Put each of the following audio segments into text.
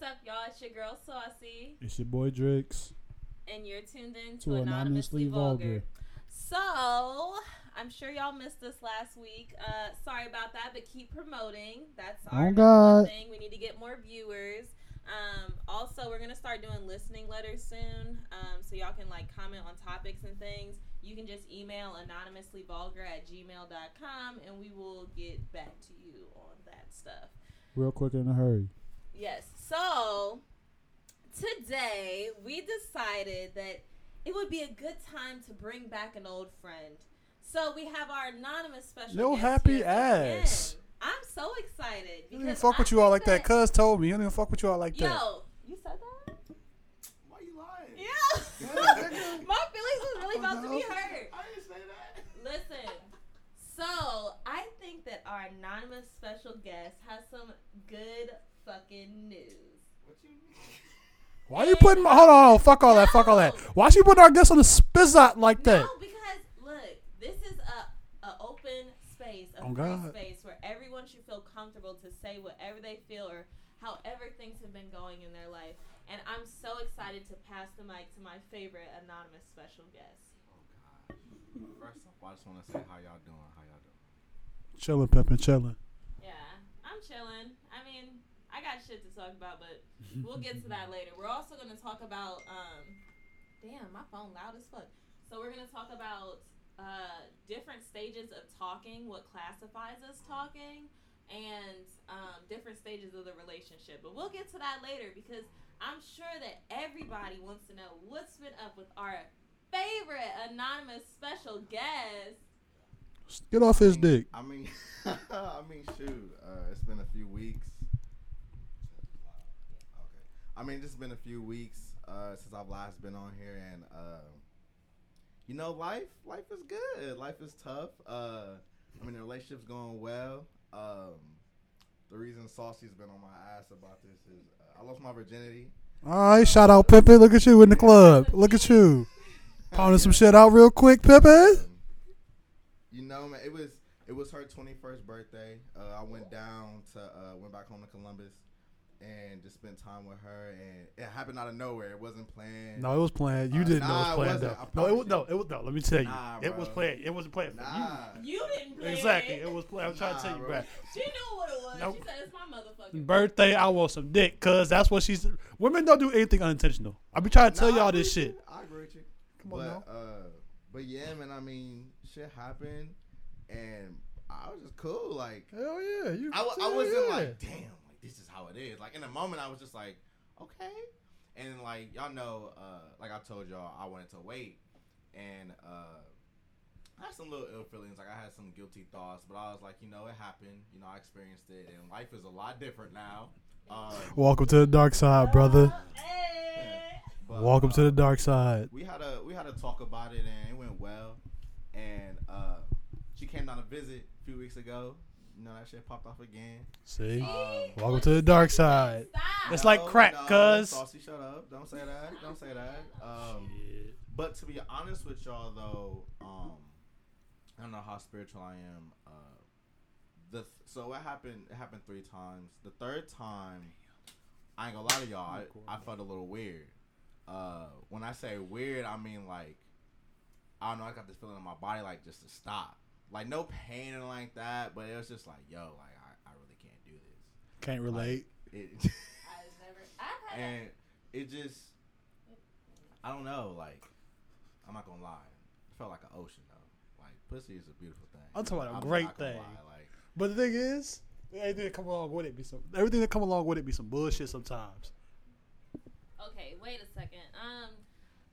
What's up, y'all? It's your girl Saucy, It's your boy Drix. and you're tuned in to, To Anonymously, Anonymously Vulgar. Vulgar. So, I'm sure y'all missed this last week. Uh, sorry about that, but keep promoting. That's our Oh, number God. thing. We need to get more viewers. Um, also, we're gonna start doing listening letters soon, um, so y'all can like comment on topics and things. You can just email anonymouslyvulgar at gmail.com and we will get back to you on that stuff. Real quick in a hurry. Yes. So today we decided that it would be a good time to bring back an old friend. So we have our anonymous special. No guest happy ass. again. I'm so excited. You didn't because fuck with you all like that. Cuz told me. You didn't even fuck with you all like that. Yo, you said that? Why you lying? Yeah. My feelings was really about to be no. hurt. I didn't say that. Listen. So I think that our anonymous special guest has some good fucking news. What you mean? Why you putting my, hold on, hold on, fuck all that, fuck all that. Why she putting our guest on the spizzot like that? No, because look, this is a, a open space, a Oh, free God. space where everyone should feel comfortable to say whatever they feel or however things have been going in their life. And I'm so excited to pass the mic to my favorite anonymous special guest. Oh, First off, I just want to say how y'all doing. How y'all doing? Chillin', pimpin', chillin'. Yeah, I'm chilling. I mean, I got shit to talk about, but we'll get to that later. We're also going to talk about, um, damn, my phone loud as fuck. So we're going to talk about uh, different stages of talking, what classifies as talking, and um, different stages of the relationship. But we'll get to that later because I'm sure that everybody wants to know what's been up with our favorite anonymous special guest. Get off his dick. I mean, I mean, shoot. Uh, it's been a few weeks. Okay. I mean, it's been a few weeks uh, since I've last been on here, and uh, you know, life, life is good. Life is tough. Uh, I mean, the relationship's going well. Um, the reason Saucy's been on my ass about this is uh, I lost my virginity. All right, shout out Pimpin'. Look at you in the club. Look at you. Pounding some shit out real quick, Pimpin'. You know, man, it was it was her twenty first birthday. Uh, I went down to uh, went back home to Columbus and just spent time with her, and it happened out of nowhere. It wasn't planned. No, it was planned. You Uh, didn't know nah, it it was planned wasn't. though. No, it was no, it was no. Let me tell you, Nah, it was planned. It wasn't planned Nah. You didn't plan Exactly, it. it was planned. I'm trying to tell you, bro. bro. She knew what it was. Nope. She said it's my motherfucking Birthday, I want some dick, cause that's what she's. Women don't do anything unintentional. I be trying to tell Nah, y'all this shit. you. I agree with you. Come on but now. uh, but yeah, man. I mean, shit happened, and I was just cool. Like Hell yeah, you. I, I wasn't yeah. like, damn, like this is how it is. Like in the moment, I was just like, okay. And like y'all know, uh, like I told y'all, I wanted to wait, and uh, I had some little ill feelings. Like I had some guilty thoughts, but I was like, you know, it happened. You know, I experienced it, and life is a lot different now. Uh, Welcome to the dark side, brother. But, Welcome to uh, the dark side. we had a we had to talk about it and it went well. And uh, she came down to visit a few weeks ago. You know that shit popped off again. See, Um, welcome to the dark side. Stop. It's like crack, cuz. Saucy, shut up! Don't say that. Don't say that. Um, but to be honest with y'all, though, um, I don't know how spiritual I am. Uh, the th- so what happened? It happened three times. The third time, I ain't gonna lie to y'all. I, I felt a little weird. Uh, when I say weird, I mean like I don't know. I got this feeling in my body, like just to stop. Like no pain and like that, but it was just like, yo, like I, I really can't do this. Can't relate. It, I've never. I've had. and it just I don't know, like I'm not gonna lie. It felt like an ocean though. Like pussy is a beautiful thing. I'm talking about a I'm great thing. lie, Like But the thing is, everything that come along with it be some. Everything that come along with it be some bullshit sometimes. Okay, wait a second. Um,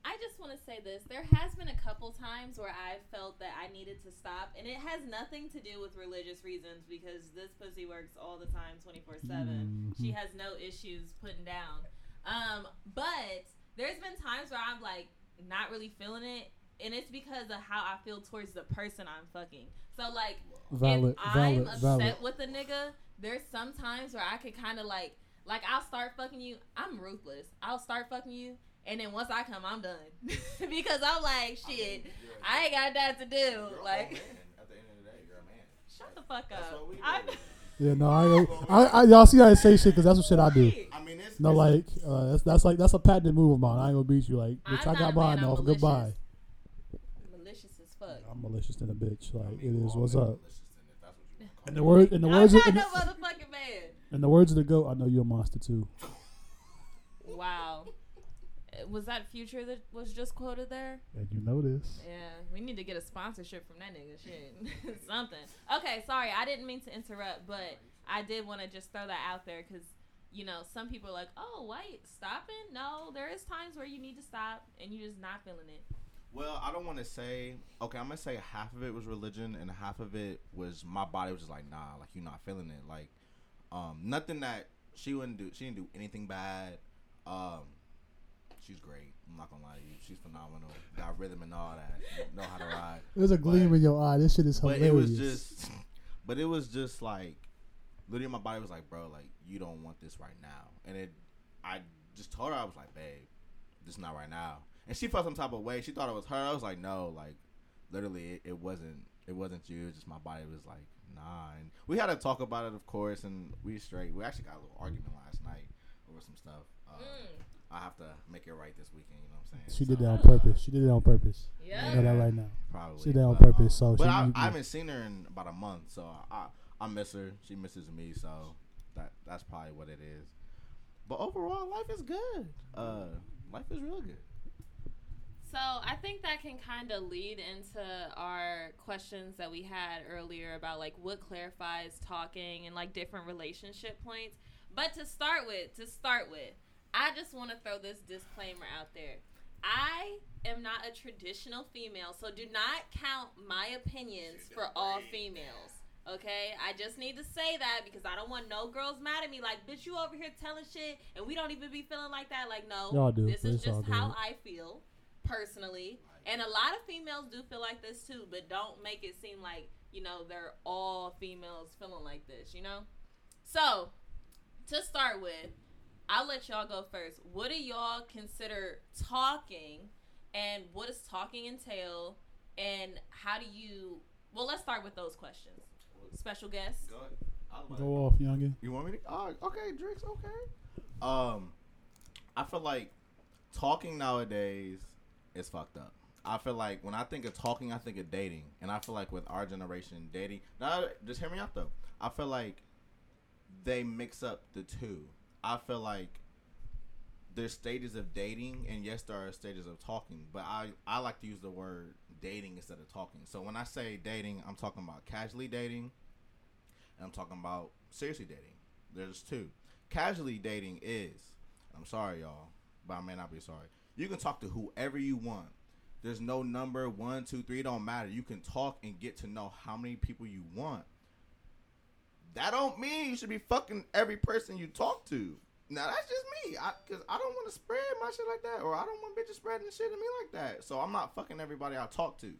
I just want to say this. There has been a couple times where I felt that I needed to stop, and it has nothing to do with religious reasons because this pussy works all the time, twenty four seven. She has no issues putting down. Um, but there's been times where I'm like not really feeling it, and it's because of how I feel towards the person I'm fucking. So like, Valid, if I'm valid, upset valid. with a nigga, there's some times where I could kind of like, like I'll start fucking you. I'm ruthless. I'll start fucking you, and then once I come, I'm done because I'm like, shit, I ain't got that to do. Like, at the end of the day, you're a man. shut the fuck That's up. what we I- do. Yeah, no, I, I, I y'all see how I say shit because that's what shit I do. I mean, it's No, like uh, that's that's like that's a patented move of mine. I ain't gonna beat you. Like, bitch, I'm I got mine off. malicious. Goodbye. Malicious as fuck. I'm malicious than a bitch. Like I mean, is. all What's up? malicious in it, that's what you wanna call In the word, in the I'm words, of, no the, motherfucking man. in the words of the goat, I know you're a monster too. Wow. Was that Future that was just quoted there? And you notice. Yeah, we need to get a sponsorship from that nigga. Shit, something. Okay, sorry, I didn't mean to interrupt, but I did want to just throw that out there because you know some people are like, oh wait, stopping? No, there is times where you need to stop and you're just not feeling it. Well, I don't want to say. Okay, I'm gonna say half of it was religion, and half of it was my body was just like, nah, like you're not feeling it. Like, um, nothing that she wouldn't do. She didn't do anything bad. Um, she's great. I'm not gonna lie to you. She's phenomenal. Got rhythm and all that. Know how to ride. There's a gleam But- in your eye. This shit is hilarious. But hilarious. it was just, but it was just like, literally, my body was like, bro, like you don't want this right now. And it, I just told her I was like, babe, this not right now. And she felt some type of way. She thought it was her. I was like, no, like literally, it, it wasn't. It wasn't you. It was just my body was like, nah. And we had to talk about it, of course, and we straight. We actually got a little argument last night over some stuff. Um, Mm. I have to make it right this weekend. You know what I'm saying? she did that on purpose. She did it on purpose. Yeah. I know that right now. Probably. She did that on but, purpose. So But she, I, you- I haven't seen her in about a month, so I I miss her. She misses me, so that that's probably what it is. But overall, life is good. Uh, life is real good. So I think that can kind of lead into our questions that we had earlier about like what clarifies talking and like different relationship points. But to start with, to start with, I just want to throw this disclaimer out there. I am not a traditional female, so do not count my opinions for all females. Okay, I just need to say that because I don't want no girls mad at me. Like, bitch, you over here telling shit, and we don't even be feeling like that. Like, no, Y'all do, this but is just how. I feel personally. And a lot of females do feel like this too, but don't make it seem like, you know, they're all females feeling like this, you know? So, to start with, I'll let y'all go first. What do y'all consider talking and what does talking entail and how do you well let's start with those questions. Special guest. Go ahead. I'll Go off, youngin. You want me to? Oh, okay, Drix. Okay. Um, I feel like talking nowadays is fucked up. I feel like when I think of talking, I think of dating, and I feel like with our generation, dating. Now, just hear me out though. I feel like they mix up the two. I feel like there's stages of dating, and yes, there are stages of talking. But I I like to use the word dating instead of talking. So when I say dating, I'm talking about casually dating, and I'm talking about seriously dating. There's two. Casually dating is, I'm sorry, y'all, but I may not be sorry. You can talk to whoever you want. There's no number one, two, three. It don't matter. You can talk and get to know how many people you want. That don't mean you should be fucking every person you talk to. Now that's just me, I, cause I don't want to spread my shit like that, or I don't want bitches spreading shit to me like that. So I'm not fucking everybody I talk to.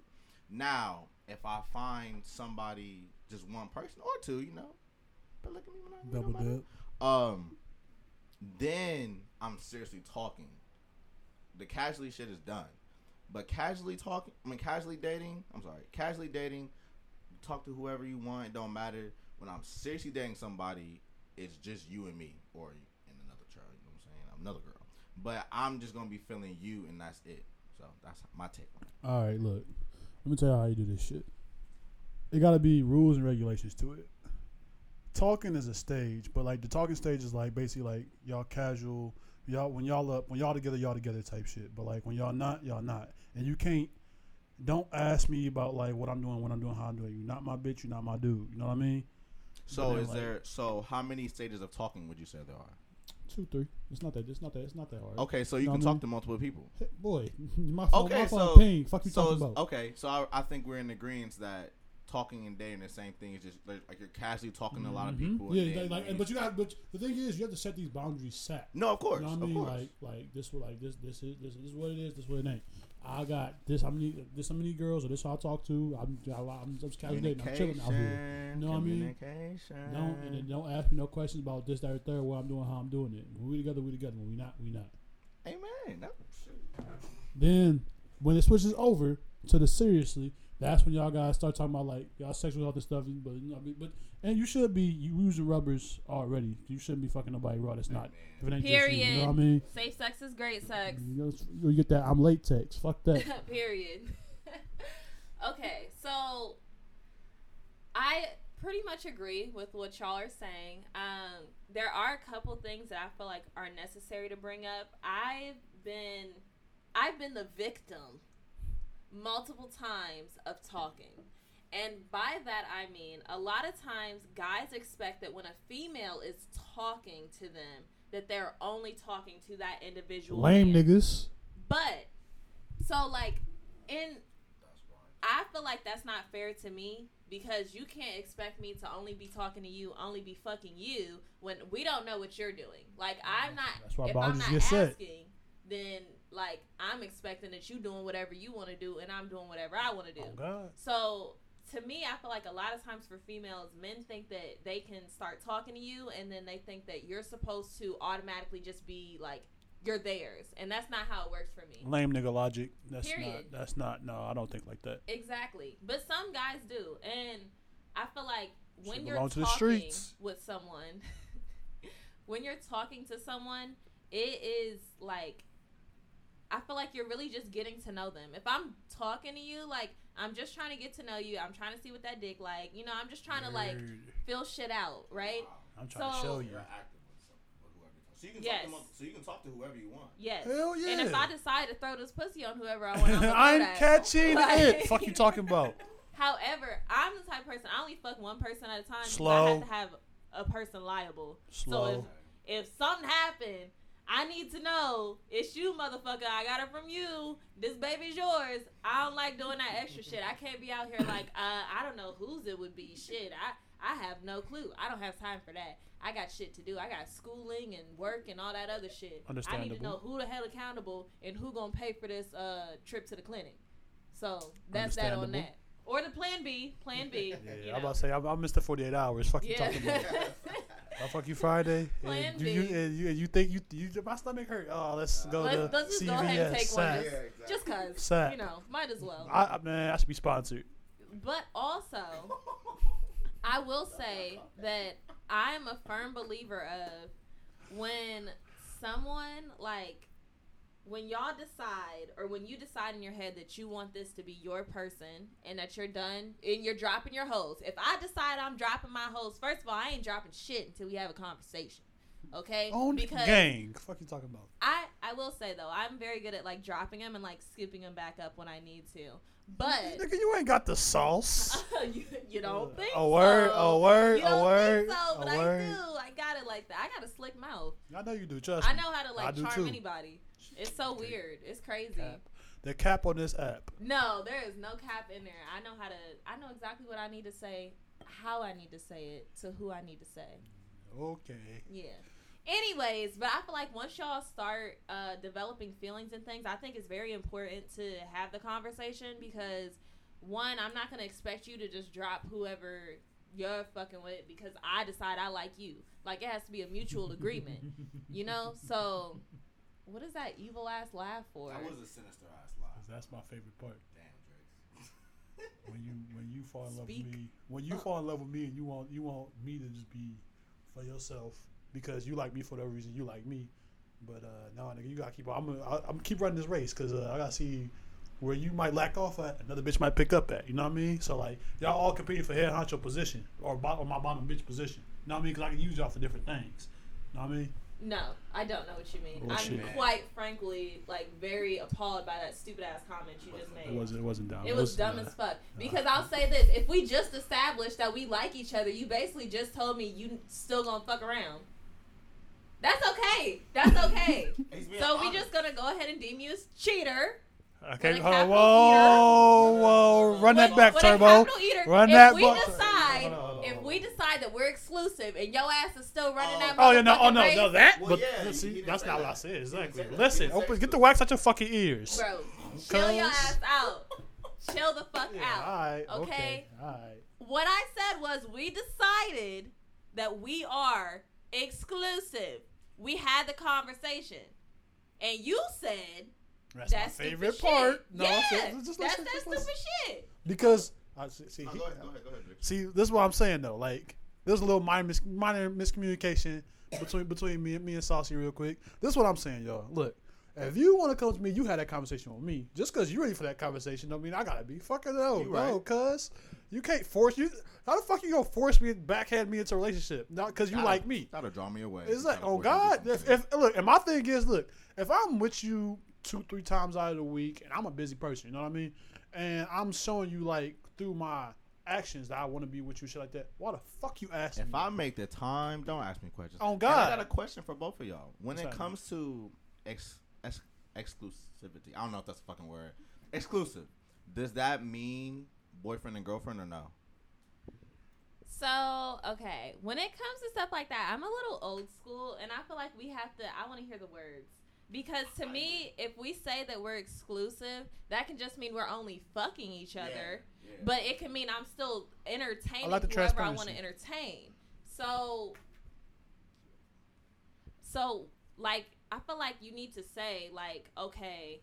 Now, if I find somebody, just one person or two, you know, but look at me when I Double nobody- dip. um, then I'm seriously talking. The casually shit is done, but casually talking, I mean casually dating. I'm sorry, casually dating. Talk to whoever you want. It don't matter. When I'm seriously dating somebody, it's just you and me, or and another child. You know what I'm saying? Another girl. But I'm just gonna be feeling you, and that's it. So that's my take on it. All right, look. Let me tell you how you do this shit. It got to be rules and regulations to it. Talking is a stage, but like the talking stage is like basically like y'all casual, y'all when y'all up, when y'all together, y'all together type shit. But like when y'all not, y'all not, and you can't. Don't ask me about like what I'm doing, what I'm doing, how I'm doing. You're not my bitch. You're not my dude. You know what I mean? So is like- there? So how many stages of talking would you say there are? Two, three. It's not that. It's not that. It's not that hard. Okay, so you Know can talk mean? to multiple people. Hey, boy, my phone, Okay, my phone so ping. Fuck you so talking about? okay, so I, I think we're in agreement that talking and dating the same thing. Is just like, like you're casually talking to a lot of Mhm. people. Yeah, like, when but you- you got. But the thing is, you have to set these boundaries set. no, of course, You know what I of mean? course. Like, like this, what, like this, this is this, this is what it is. This is what it ain't. I got this. How many? This how many girls? Or this how I talk to? I'm, I'm, I'm just casual dating. I'm chilling out here. You know what I mean? Don't and then don't ask me no questions about this, that, or third. What I'm doing, how I'm doing it. When we together, we together. When we not, we not. Amen. Then when it switches over to the seriously, That's when y'all guys start talking about like y'all sexual health and stuff. But you know, what I mean? but and you should be using rubbers already. You shouldn't be fucking nobody raw. That's not. If it ain't just you, Period. you know what I mean? Safe sex is great sex. You, know, you get that. I'm latex. Fuck that. Period. okay, so I pretty much agree with what y'all are saying. Um, there are a couple things that I feel like are necessary to bring up. I've been I've been the victim multiple times of talking. And by that I mean a lot of times guys expect that when a female is talking to them that they're only talking to that individual. Lame man. niggas. But so like in I feel like that's not fair to me because you can't expect me to only be talking to you, only be fucking you when we don't know what you're doing. Like I'm not That's why if I'm not get set. then like I'm expecting that you doing whatever you want to do and I'm doing whatever I want to do. Oh God. So to me, I feel like a lot of times for females, men think that they can start talking to you, and then they think that you're supposed to automatically just be like you're theirs, and that's not how it works for me. Lame nigga logic. That's Period. not. That's not. No, I don't think like that. Exactly, but some guys do, and I feel like when you're talking the streets. with someone, when you're talking to someone, it is like I feel like you're really just getting to know them. If I'm talking to you, like I'm just trying to get to know you. I'm trying to see what that dick like. You know, I'm just trying to like Word. feel shit out, right? I'm trying to show you. You're active with, some, with whoever you talk. So you can Yes. talk to them, so you can talk to whoever you want. Yes. Hell yeah. And if I decide to throw this pussy on whoever I want, I'm, I'm that. catching Like- it. Fuck you talking about? However, I'm the type of person I only fuck one person at a time. because I Slow. have to have a person liable. Slow. So if if something happened, I need to know it's you, motherfucker. I got it from you. This baby's yours. I don't like doing that extra shit. I can't be out here like uh, I don't know whose it would be. Shit, I I have no clue. I don't have time for that. I got shit to do. I got schooling and work and all that other shit. Understandable. I need to know who the hell accountable and who gonna pay for this uh trip to the clinic. So that's that on that. Or the plan B. Plan B. Yeah, you I'm know. about to say I'm, I'm Mr. 48 hours. Fuck you Yeah. talking about? I'll fuck you Friday. Plan and you, you, B. and you, and you think you, you my stomach hurt? Oh, let's uh, go Let's, to let's just CVS. go ahead and take one just, Yeah, exactly. just cause Sack. you know might as well. I, I- man, I should be sponsored. But also, I will say that I'm a firm believer of when someone like when y'all decide or when you decide in your head that you want this to be your person and that you're done and you're dropping your hoes. If I decide I'm dropping my hoes, first of all, I ain't dropping shit until we have a conversation. Okay? Own because gang. Fuck you talking about? I I will say though, I'm very good at like dropping them and like scooping them back up when I need to. But Nigga, you ain't got the sauce. you, you don't uh, think a word, so. a word, you a don't word, think so, but a I word. do. I got it like that. I got a slick mouth. I know you do. Trust I know how to like charm too. anybody. It's so weird. It's crazy. Cap. The cap on this app. No, there is no cap in there. I know how to. I know exactly what I need to say, how I need to say it, to who I need to say. Okay. Yeah. Anyways, but I feel like once y'all start uh, developing feelings and things, I think it's very important to have the conversation because one, I'm not gonna expect you to just drop whoever you're fucking with because I decide I like you. Like it has to be a mutual agreement, you know. So, what is that evil ass laugh for? That was a sinister ass lie. That's my favorite part. Damn, Drake. When you when you fall in love Speak. with me, when you fall in love with me, and you want you want me to just be for yourself because you like me for the reason you like me. But uh, no, nigga, you gotta keep. I'm gonna, I'm gonna keep running this race because uh, I gotta see where you might lack off at, another bitch might pick up at. You know what I mean? So like y'all all competing for head honcho position or, bo- or my bottom bitch position. You know what I mean? Because I can use y'all for different things. You know what I mean? No, I don't know what you mean. Bullshit. I'm quite frankly like very appalled by that stupid ass comment you just made. It wasn't. It wasn't dumb. It was dumb as fuck. Because I'll say this: if we just established that we like each other, you basically just told me you still gonna fuck around. That's okay. That's okay. He's being so we honest. just gonna go ahead and deem you as cheater. Okay, With a hold on. capital Whoa, whoa, run that back, Turbo. Run if that we back. decide, Hold on, hold on, if hold we decide that we're exclusive and your ass is still running Oh. that. Oh yeah, no, oh no, race, no, that. Well, but yeah, see, he didn't that's say not what. I said. Exactly. say. Listen, open, get the wax out your fucking ears. bro. Chill your ass out. Chill the fuck Yeah, out. all right. okay? Okay. All right. What I said was we decided that we are exclusive. We had the conversation. And you said That's, that's my favorite stupid part. Shit. No, yeah, so- just that's listen, that just stupid listen. shit. because I see. see No, he- go ahead, go ahead, go ahead. See, this is what I'm saying though. Like, there's a little minor, mis- minor miscommunication between between me and me and Saucy real quick. This is what I'm saying, y'all. Look, if you want to come to me, you had that conversation with me. Just because you're ready for that conversation, don't mean I gotta be fucking no, You no, right. cuz you can't force you. How the fuck you gonna force me, backhand me into a relationship? Not because you That'll- like me. That'll draw me away. It's You like, oh force me to do God. If, if look, and my thing is, look, if I'm with you two, three times out of the week, and I'm a busy person, you know what I mean, and I'm showing you like through my actions that I want to be with you, shit like that. Why the fuck you asking If me? I make the time, don't ask me questions. Oh, And God. I got a question for both of y'all. When What's it happening? comes to ex, ex, exclusivity, I don't know if that's a fucking word. Exclusive. Does that mean boyfriend and girlfriend or no? So, okay, when it comes to stuff like that, I'm a little old school, and I feel like we have to. I want to hear the words because to me, if we say that we're exclusive, that can just mean we're only fucking each other. But it can mean I'm still entertaining I like the whoever I want to entertain. So, so like I feel like you need to say like, okay,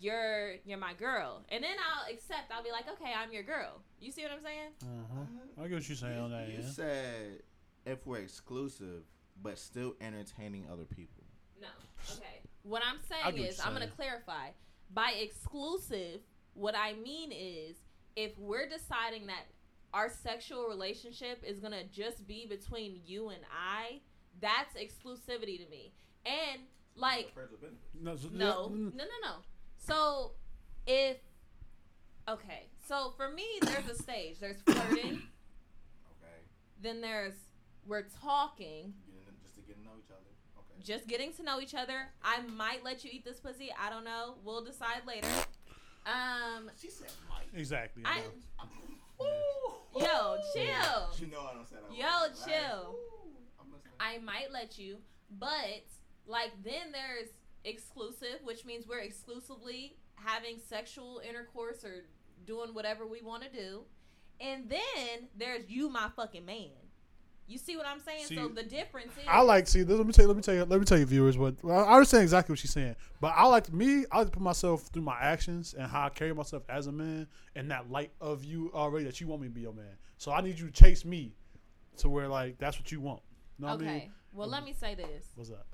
you're you're my girl, and then I'll accept. I'll be like, okay, I'm your girl. You see what I'm saying? uh-huh. I get what you're saying on that. You Yeah. said if we're exclusive, but still entertaining other people. No. Okay. What I'm saying is, what is, I'm going to clarify. By exclusive, what I mean is, if we're deciding that our sexual relationship is going to just be between you and I, that's exclusivity to me. And, like, No, no, mm, no, no, no. So, if, okay. So, for me, there's a stage. There's flirting, Okay. then there's we're talking, Just to get to know each other. Okay. just getting to know each other. I might let you eat this pussy. I don't know. We'll decide later. Um, She said Mike. Exactly. I, Ooh. yo, chill. She know I don't say that. Yo, word. chill. Ooh. I might let you, but like then there's exclusive, which means we're exclusively having sexual intercourse or doing whatever we want to do. And then there's you, my fucking man. You see what I'm saying? so the difference is I like see. Let me tell you. Let me tell you. Let me tell you, viewers. What well, I understand exactly what she's saying, but I like me. I like to put myself through my actions and how I carry myself as a man, and that light of you already that you want me to be your man. So I need you to chase me to where like that's what you want. You know what okay. I mean? Well, let me say this. What's that?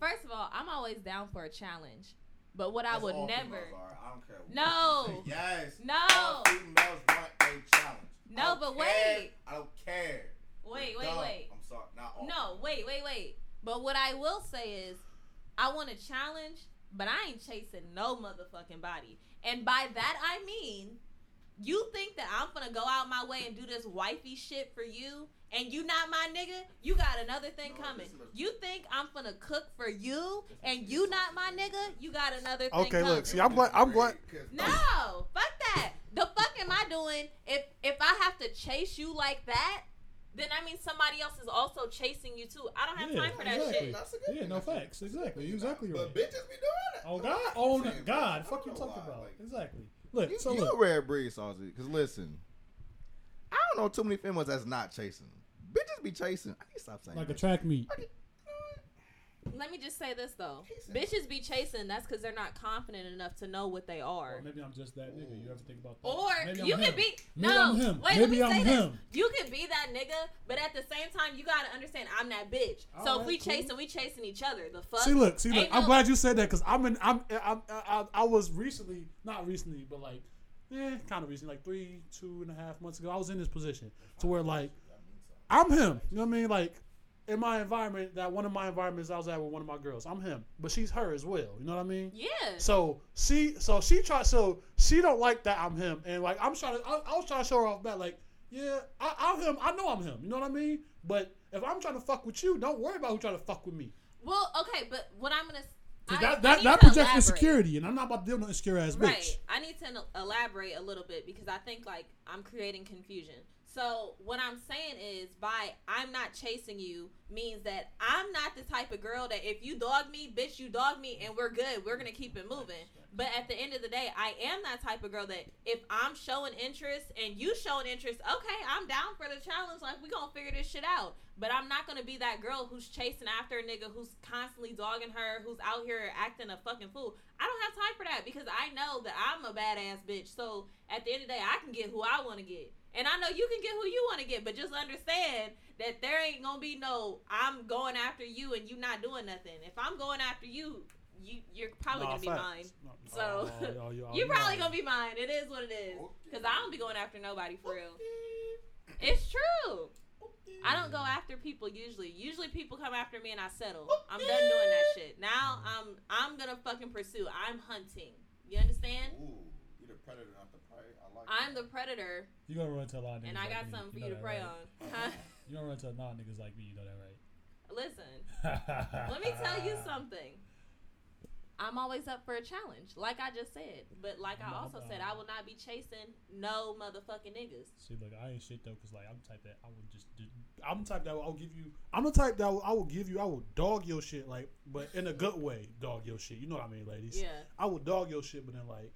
First of all, I'm always down for a challenge, but what I would all never. are. I don't care. what No. you. Yes. No. All females want a challenge. No, I but care. wait. I don't care. Wait, wait, dumb. wait. I'm sorry. Not all. No, wait, wait, wait. But what I will say is, I want a challenge, but I ain't chasing no motherfucking body. And by that I mean, you think that I'm gonna go out my way and do this wifey shit for you, and you not my nigga? You got another thing No, coming. this a- You think I'm gonna cook for you, and you not my nigga? You got another thing coming. Okay, coming. look. See, I'm glad. I'm glad. No, fuck that. The fuck am I doing? If if I have to chase you like that, then I mean somebody else is also chasing you too. I don't have Yeah, time for that exactly. shit. That's a good Yeah, thing. no That's a- facts. that's a Exactly. good You're thing. exactly But bitches be doing it. Oh God. Oh saying, God. Fuck you talking why, about. like- Exactly. Look. You, so you look. a rare breed, Saucy. Because listen, I don't know too many females that's not chasing. Bitches be chasing. I need to stop saying Like a track meet. I can- you know what? Let me just say this though. Chasing. Bitches be chasing, that's because they're not confident enough to know what they are. Or maybe I'm just that nigga. You have to think about that? Or Maybe I'm you him. could be Maybe no. I'm him. Wait, Maybe let me I'm say this. You could be that nigga, but at the same time, you gotta understand I'm that bitch. so if we cool. chasing, we chasing each other. The fuck. See, look, see, look. Ain't I'm no- glad you said that because I'm in. I'm, I'm, I, I was recently, not recently, but like, eh, kind of recently, like three, two and a half months ago. I was in this position to where like, I'm him. You know what I mean? Like, in my environment, that one of my environments I was at with one of my girls. I'm him, but she's her as well. You know what I mean? Yeah. So she, so she tried, so she don't like that I'm him, and like I'm trying to, I, I was trying to show her off that, like, yeah, I, I'm him. I know I'm him. You know what I mean? But if I'm trying to fuck with you, don't worry about who trying to fuck with me. Well, okay, but what I'm gonna. I- that that, that projects elaborate. insecurity, and I'm not about to deal with insecure ass bitch. Right. I need to elaborate a little bit because I think like I'm creating confusion. So what I'm saying is, by I'm not chasing you means that I'm not the type of girl that if you dog me, bitch, you dog me, and we're good. We're gonna keep it moving. But at the end of the day, I am that type of girl that if I'm showing interest and you showing interest, okay, I'm down for the challenge. Like we gonna figure this shit out. But I'm not gonna be that girl who's chasing after a nigga who's constantly dogging her, who's out here acting a fucking fool. I don't have time for that because I know that I'm a badass bitch. So at the end of the day, I can get who I want to get. And I know you can get who you want to get, but just understand that there ain't gonna be no I'm going after you and you not doing nothing. If I'm going after you, you you're probably Nah, gonna be mine. So, oh, oh, oh, oh, You're probably gonna be mine. It is what it is. Cause I don't be going after nobody for real. It's true. I don't go after people usually. Usually people come after me and I settle. I'm done doing that shit. Now I'm I'm gonna fucking pursue. I'm hunting. You understand? Ooh, you the predator, not the like. I'm the predator You gonna run into a lot of niggas and I like got me. something for know you to prey right? on. Huh? You gonna run into a lot of niggas like me. You know that, right? Listen, let me tell you something. I'm always up for a challenge, like I just said. But like I also said, I will not be chasing no motherfucking niggas. See, look, I ain't shit though, cause like I'm the type that I would just do. I'm the type that I'll give you. I'm the type that I will give you. I will dog your shit, like, but in a good way, dog your shit. You know what I mean, ladies? Yeah. I will dog your shit, but then like,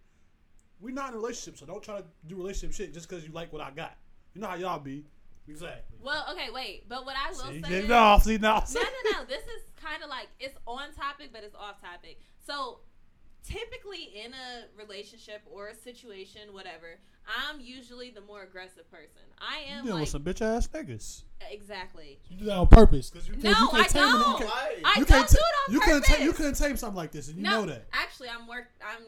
we not in a relationship, so don't try to do relationship shit just because you like what I got. You know how y'all be. Exactly. Well, okay, wait. But what I will See, say get is, off. See now. no, no, no. This is kind of like it's on topic, but it's off topic. So, typically in a relationship or a situation, whatever, I'm usually the more aggressive person. I You am dealing like with some bitch ass niggas. exactly. You do that on purpose, cause you No, you can't I tame it, you don't. can't- I you don't can't do it on you couldn't ta- purpose. you couldn't tame something like this, and you no, know that. actually, I'm work. I'm.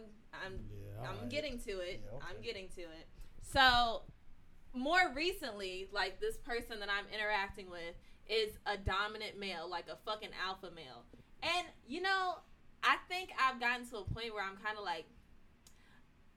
I'm. Yeah, I'm alright. getting to it. Yeah, okay. I'm getting to it. So, more recently, like this person that I'm interacting with is a dominant male, like a fucking alpha male. And, you know, I think I've gotten to a point where I'm kind of like,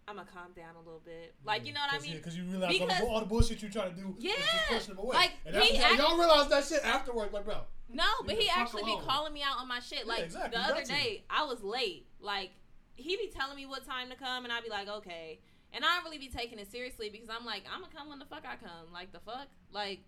I'm to calm down a little bit. Like, you know what I mean? Because you realize all the, Because- all the bullshit you try to do Yeah, pushing them away. like, and he y'all realize that shit afterwards, like, bro. No, but he actually be calling me out on my shit. Yeah, Like exactly. the other day, I was late. Like he be telling me what time to come, and I'd be like, okay. And I don't really be taking it seriously because I'm like, I'm gonna come when the fuck I come. Like the fuck, like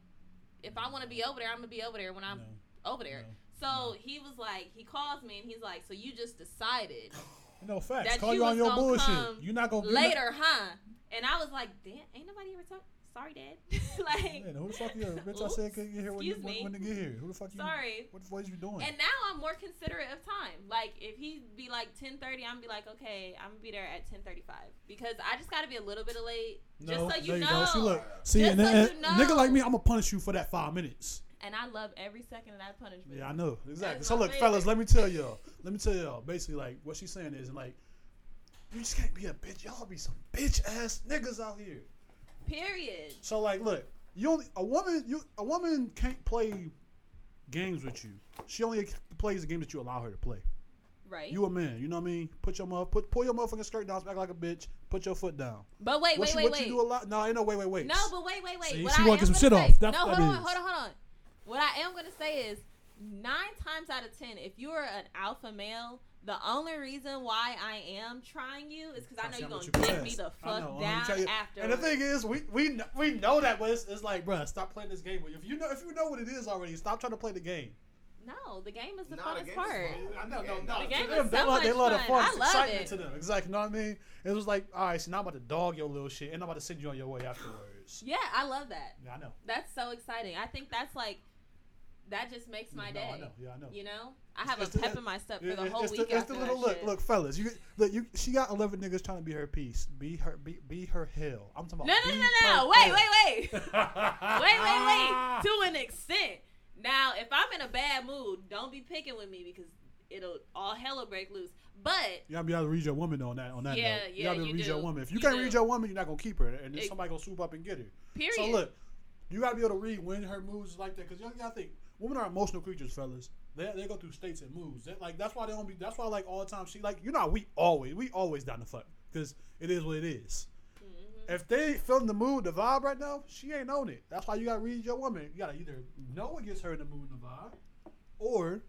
if I want to be over there, I'm gonna be over there when I'm No, over there. no. So he was like, he calls me and he's like, so you just decided know, facts. That Call you you on your bullshit. You're not gonna later, huh? And I was like, damn, ain't nobody ever talk. Sorry, dad. like, Man, who the fuck you? Bitch, I Oops. said couldn't get here when, you, Excuse when, me. when to get here. Who the fuck you? sorry. What the fuck is you doing? And now I'm more considerate of time. Like if he be like 10:30, I'm be like, okay, I'm gonna be there at 10:35 because I just gotta be a little bit late, just so you there know. See, look, see, Just and, so then, you and nigga like me, I'm gonna punish you for that five minutes. And I love every second of that punishment. Yeah, I know exactly. That's So look, favorite. fellas, let me tell y'all. Let me tell y'all. Basically, like what she's saying is, like, you just can't be a bitch. Y'all be some bitch ass niggas out here. Period. So like, look, you only a woman. You a woman can't play games with you. She only plays the game that you allow her to play. Right. You a man. You know what I mean? Put your mother, put pull your motherfucking skirt down, back like a bitch. Put your foot down. but wait, what wait, you, wait, what wait. you do a lot? No, no wait, wait, wait. No, but wait, wait, wait. See, what she wanna get some shit say, off. That's no, hold on, is. hold on, hold on. What I am gonna say is nine times out of ten, if you're an alpha male, the only reason why I am trying you is because I know you're gonna much you dick me the fuck I'm down tell after. And the thing is, we we we know that, but it's, it's like, bruh, stop playing this game. If you know if you know what it is already, stop trying to play the game. no, the game is the Nah, funnest game is part. fun. I know, no, no. The game them, is they so love, they much love the fun. fun. I It's love excitement it. to them. Exactly. You know what I mean? It was like, all right, so now I'm about to dog your little shit, and I'm about to send you on your way afterwards. Yeah, I love that. Yeah, I know. That's so exciting. I think that's like that just makes my no, day. I know. Yeah, I know. You know, I have It's a pep in my step for the whole week the, it's after the little look, shit. look, fellas. You, look, you. She got eleven niggas trying to be her piece. Be her, be, be her hell. I'm talking about. no, no, no. her Wait, wait, wait. wait, wait, wait. To an extent. Now, if I'm in a bad mood, don't be picking with me because it'll all hell will break loose. But You gotta be able to read your woman on that. On that Yeah, note. you yeah, gotta be able you to read your woman. If you, You can't do. read your woman, you're not gonna keep her, and then Ex- somebody gonna swoop up and get her. period. So look, you gotta be able to read when her moods is like that, because you gotta think women are emotional creatures, fellas. They, they go through states and moods. They, like that's why they don't be. That's why like all the time she like you know we always we always down the fuck because it is what it is. Mhm. If they feeling the mood, the vibe right now, she ain't on it. That's why you gotta read your woman. You gotta either know what gets her in the mood and the vibe, or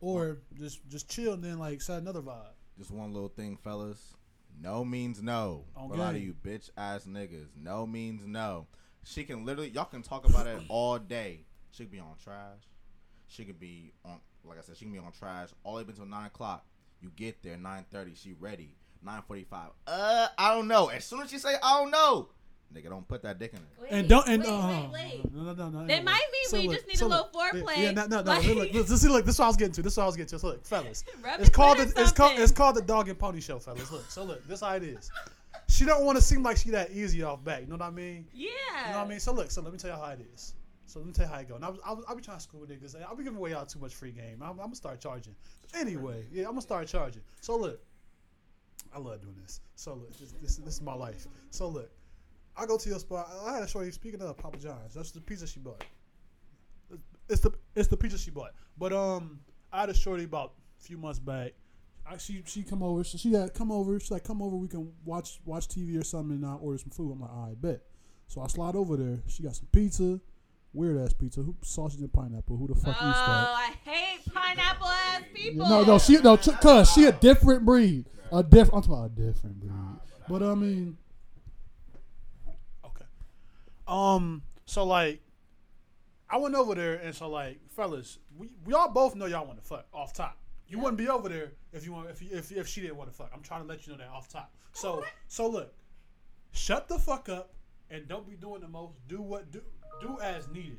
or just just chill and then like set another vibe. Just one little thing, fellas. No means no. On For a lot of you bitch ass niggas. No means no. She can literally y'all can talk about it all day. She could be on trash. She could be on like I said, she can be on trash all the way up until nine o'clock. You get there, nine thirty, she ready. Nine forty five. Uh I don't know. As soon as she say I don't know, nigga don't put that dick in it. Wait, And don't and wait, uh, wait, wait. no no no no. It anyway. might be we just need a little foreplay. Yeah, no, no, no. Like- look, look, this, look, this is what I was getting to. This is what I was getting to. So look, fellas, it's called the, clit it's called it's called the dog and pony show, fellas. Look, so look, this how it is. She don't want to seem like she that easy off back. You know what I mean? Yeah. You know what I mean? So look, so let me tell you how it is. So let me tell you how it go. And I was, I was, I be trying to school niggas. I'll be giving away y'all too much free game. I'm, I'm gonna start charging. Anyway, yeah, I'm gonna start charging. So look, I love doing this. So look, this, this, this is my life. So look, I go to your spot. I had a shorty. Speaking of Papa John's, that's the pizza she bought. It's the it's the pizza she bought. But um, I had a shorty about a few months back. I, she she come over. So she had come over. She's like, come over. We can watch watch TV or something, and I order some food. I'm like, I bet. So I slide over there. She got some pizza, weird ass pizza, who, sausage and pineapple. Who the fuck Oh, eats that? Oh, I hate pineapple ass people. No, no, she no, ch- cause she a different breed. A different. I'm talking about a different breed. But I mean, okay. Um. So like, I went over there, and so like, fellas, we, we all both know y'all want to fuck off top. You wouldn't be over there if you want if if if she didn't want to fuck. I'm trying to let you know that off top. So so look, shut the fuck up and don't be doing the most. Do what do do as needed.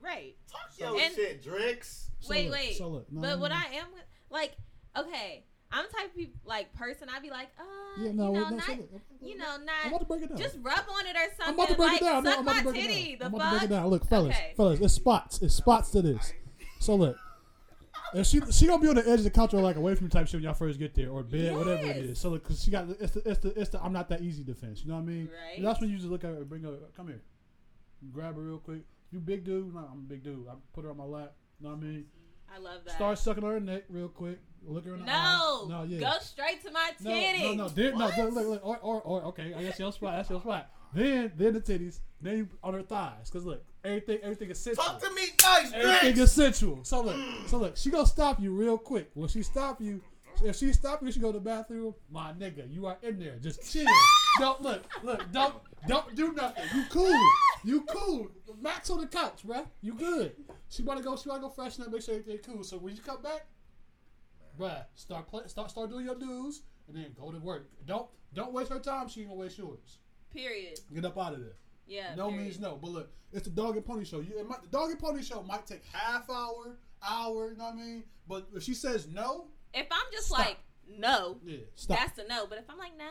Right. Yo, And- shit, Drix. So wait, look, wait. so look, no, but no, what no. I am like, okay, I'm the type of peop- like person. I'd be like, uh, Yeah, no, you know, no, not, so you know, not. I'm about to break it down. just rub on it or something. I'm about to break like, it down. No, I'm about my to break titty. it The down. I'm fuck? about to break it down. Look, fellas, Okay. fellas, it's spots. It's spots to this. So look, if she she gonna be on the edge of the couch or like away from you type shit when y'all first get there or bed, whatever it is. So cause she got it's the it's the it's the I'm not that easy defense. You know what I mean? Right. And that's when you just look at her, and bring her, come here, grab her real quick. You big dude? No, I'm a big dude. I put her on my lap. You know what I mean? I love that. Start sucking her neck real quick. Look her in the no, eye. No, yeah. go straight to my No, titty. no, no, then, no, look, look, look, or, or, or, okay, I guess your spot, that's your spot. Then, then the titties, then you on her thighs, cause look, everything, everything is sensual. Talk to me nice, Everything Drix. is sensual. So look, so look, she gonna stop you real quick. When she stop you, if she stop you, she go to the bathroom. My nigga, you are in there, just chill. don't look, look, don't, don't do nothing. You cool, you cool. Max on the couch, bruh. You good. She wanna go, she wanna go freshen up, make sure everything cool. So when you come back, bruh, start play, start start doing your dues, and then go to work. Don't don't waste her time. She ain't gonna waste yours. Period. Get up out of there. Yeah. No period. means no. But look, it's a dog and pony show. You, it might, the dog and pony show might take half hour, hour. You know what I mean? But if she says no, If I'm just Stop. like no, yeah, stop. that's a no. But if I'm like no,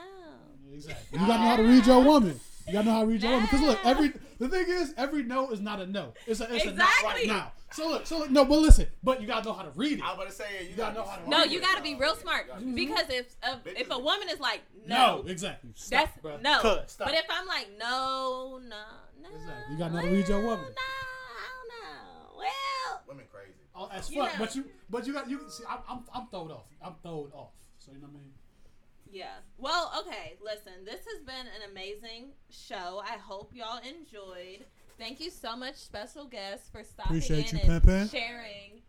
Yeah, exactly. You gotta know how to read your woman. You gotta know how to read your woman. Because look, every the thing is, every no is not a no. It's a it's a not right now. So look, so look, no, but listen, but you gotta know how to read it. I was about to say, yeah, you gotta gotta know how to no, read you got to be real smart because if a, if a woman is like No, no, exactly. Stop, that's bruh. no. Cut. Stop. But if I'm like no, no, no, Exactly. You gotta know how to read your woman. No, I don't know. Well, Women crazy. Oh, as You fuck. know. But you, but you got you. See, I'm, I'm, I'm throwed off. I'm throwed off. So you know what I mean? Yeah. Well, okay. Listen, this has been an amazing show. I hope y'all enjoyed. Thank you so much, special guests, for stopping Appreciate in you, and Pimpin'. sharing.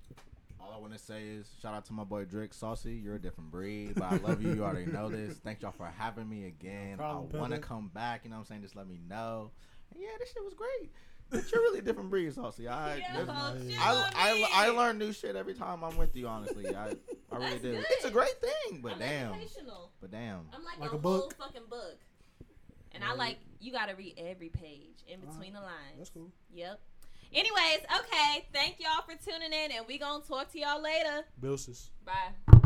All I want to say is shout out to my boy Drake Saucy. You're a different breed, but I love you. You already know this. Thank y'all for having me again. No problem, I want to come back. You know what I'm saying? Just let me know. And yeah, this shit was great. But you're really a different breed, Saucy. I, Yo, there's- chill I, I. I learn new shit every time I'm with you. Honestly, I, I really That's do. good. It's a great thing, but I'm damn, educational. but damn. I'm like, Like a, a whole book? fucking book. And I like you got to read every page in between the lines. That's cool. Yep. Anyways, okay. Thank y'all for tuning in, and we gonna talk to y'all later. Bilsis. Bye.